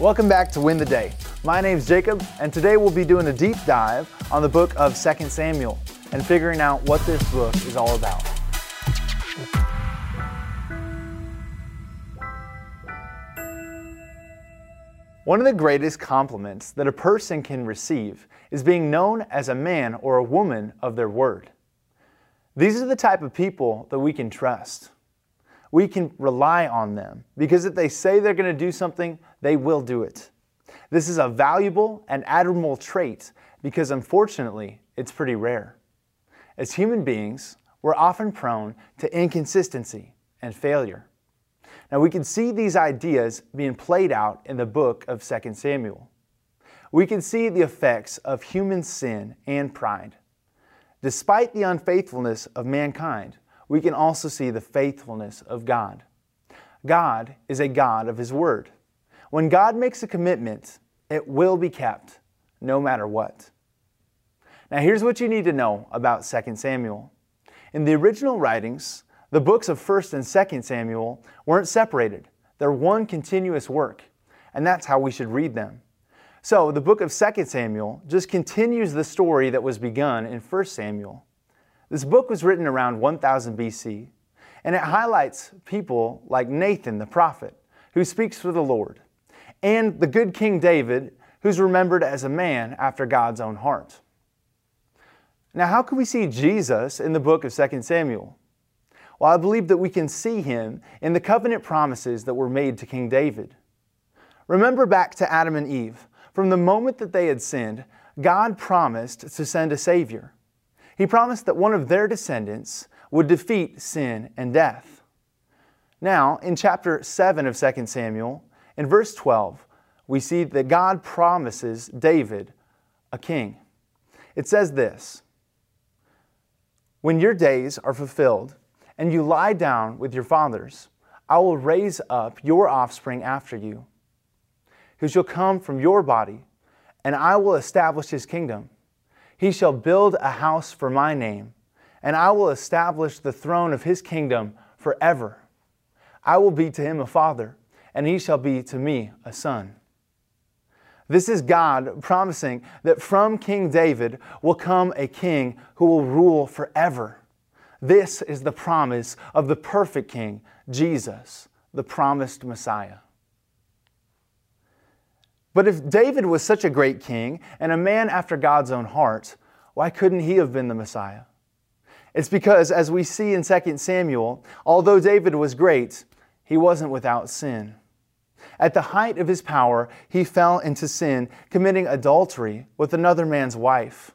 Welcome back to Win the Day. My name's Jacob, and today we'll be doing a deep dive on the book of 2 Samuel and figuring out what this book is all about. One of the greatest compliments that a person can receive is being known as a man or a woman of their word. These are the type of people that we can trust. We can rely on them because if they say they're going to do something, they will do it. This is a valuable and admirable trait because unfortunately, it's pretty rare. As human beings, we're often prone to inconsistency and failure. Now we can see these ideas being played out in the book of 2 Samuel. We can see the effects of human sin and pride. Despite the unfaithfulness of mankind, we can also see the faithfulness of God. God is a God of His Word. When God makes a commitment, it will be kept, no matter what. Now, here's what you need to know about 2 Samuel. In the original writings, the books of 1st and 2nd Samuel weren't separated. They're one continuous work, and that's how we should read them. So, the book of 2nd Samuel just continues the story that was begun in 1st Samuel. This book was written around 1000 BC, and it highlights people like Nathan the prophet, who speaks for the Lord, and the good King David, who's remembered as a man after God's own heart. Now, how can we see Jesus in the book of 2 Samuel? Well, I believe that we can see him in the covenant promises that were made to King David. Remember back to Adam and Eve. From the moment that they had sinned, God promised to send a Savior. He promised that one of their descendants would defeat sin and death. Now, in chapter 7 of 2 Samuel, in verse 12, we see that God promises David a king. It says this When your days are fulfilled, and you lie down with your fathers, I will raise up your offspring after you, who shall come from your body, and I will establish his kingdom. He shall build a house for my name, and I will establish the throne of his kingdom forever. I will be to him a father, and he shall be to me a son. This is God promising that from King David will come a king who will rule forever. This is the promise of the perfect King, Jesus, the promised Messiah. But if David was such a great king and a man after God's own heart, why couldn't he have been the Messiah? It's because, as we see in 2 Samuel, although David was great, he wasn't without sin. At the height of his power, he fell into sin, committing adultery with another man's wife.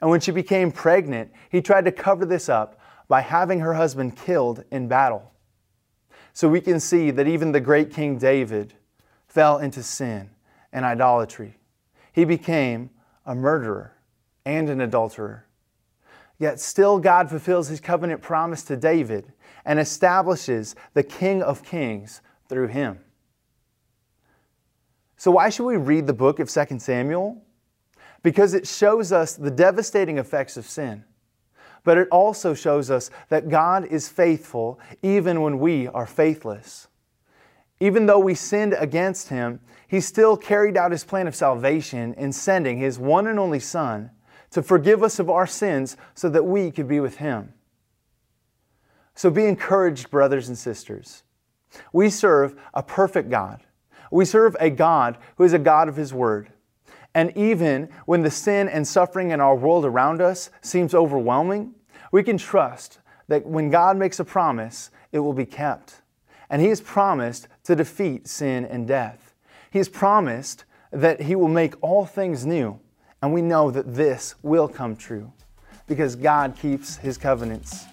And when she became pregnant, he tried to cover this up by having her husband killed in battle. So we can see that even the great King David fell into sin and idolatry. He became a murderer and an adulterer. Yet still, God fulfills his covenant promise to David and establishes the King of Kings through him. So, why should we read the book of 2 Samuel? Because it shows us the devastating effects of sin but it also shows us that God is faithful even when we are faithless. Even though we sinned against Him, He still carried out His plan of salvation in sending His one and only Son to forgive us of our sins so that we could be with Him. So be encouraged, brothers and sisters. We serve a perfect God. We serve a God who is a God of His Word. And even when the sin and suffering in our world around us seems overwhelming, we can trust that when God makes a promise, it will be kept. And He has promised to defeat sin and death. He has promised that He will make all things new. And we know that this will come true because God keeps His covenants.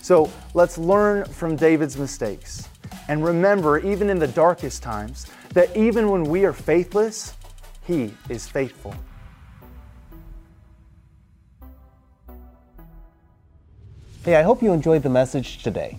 So let's learn from David's mistakes and remember, even in the darkest times, that even when we are faithless, he is faithful. Hey, I hope you enjoyed the message today.